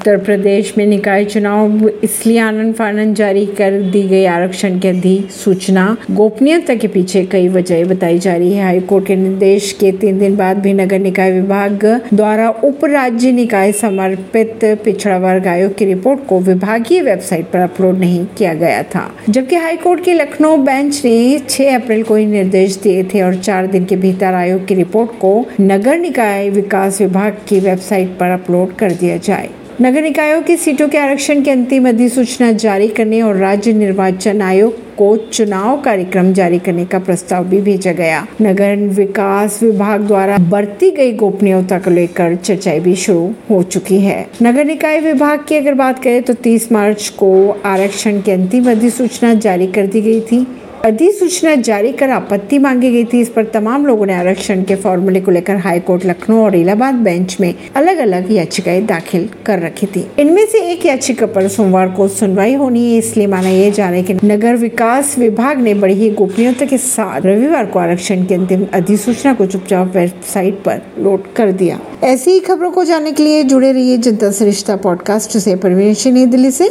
उत्तर प्रदेश में निकाय चुनाव, इसलिए आनंद फानंद जारी कर दी गई आरक्षण की अधिसूचना। गोपनीयता के पीछे कई वजह बताई जा रही है। हाईकोर्ट के निर्देश के तीन दिन बाद भी नगर निकाय विभाग द्वारा उप राज्य निकाय समर्पित पिछड़ा वर्ग आयोग की रिपोर्ट को विभागीय वेबसाइट पर अपलोड नहीं किया गया था। जबकि हाईकोर्ट की लखनऊ बेंच ने छह अप्रैल को ही निर्देश दिए थे और चार दिन के भीतर आयोग की रिपोर्ट को नगर निकाय विकास विभाग की वेबसाइट पर अपलोड कर दिया जाए। नगर निकायों की सीटों के आरक्षण की अंतिम अधिसूचना जारी करने और राज्य निर्वाचन आयोग को चुनाव कार्यक्रम जारी करने का प्रस्ताव भी भेजा गया। नगर विकास विभाग द्वारा बरती गई गोपनीयता को लेकर चर्चाएँ भी शुरू हो चुकी है। नगर निकाय विभाग की अगर बात करें तो 30 मार्च को आरक्षण की अंतिम अधिसूचना जारी कर दी गई थी। अधिसूचना जारी कर आपत्ति मांगी गई थी। इस पर तमाम लोगों ने आरक्षण के फॉर्मूले को लेकर हाईकोर्ट, लखनऊ और इलाहाबाद बेंच में अलग अलग याचिकाएँ दाखिल कर रखी थी। इनमें से एक याचिका पर सोमवार को सुनवाई होनी है। इसलिए माना यह जा रहा है कि नगर विकास विभाग ने बड़ी ही गोपनीयता के साथ रविवार को आरक्षण की अंतिम अधिसूचना को चुपचाप वेबसाइट पर लोड कर दिया। ऐसी ही खबरों को जानने के लिए जुड़े रहिए जनता सरिश्ता पॉडकास्ट से। परवीन दिल्ली से।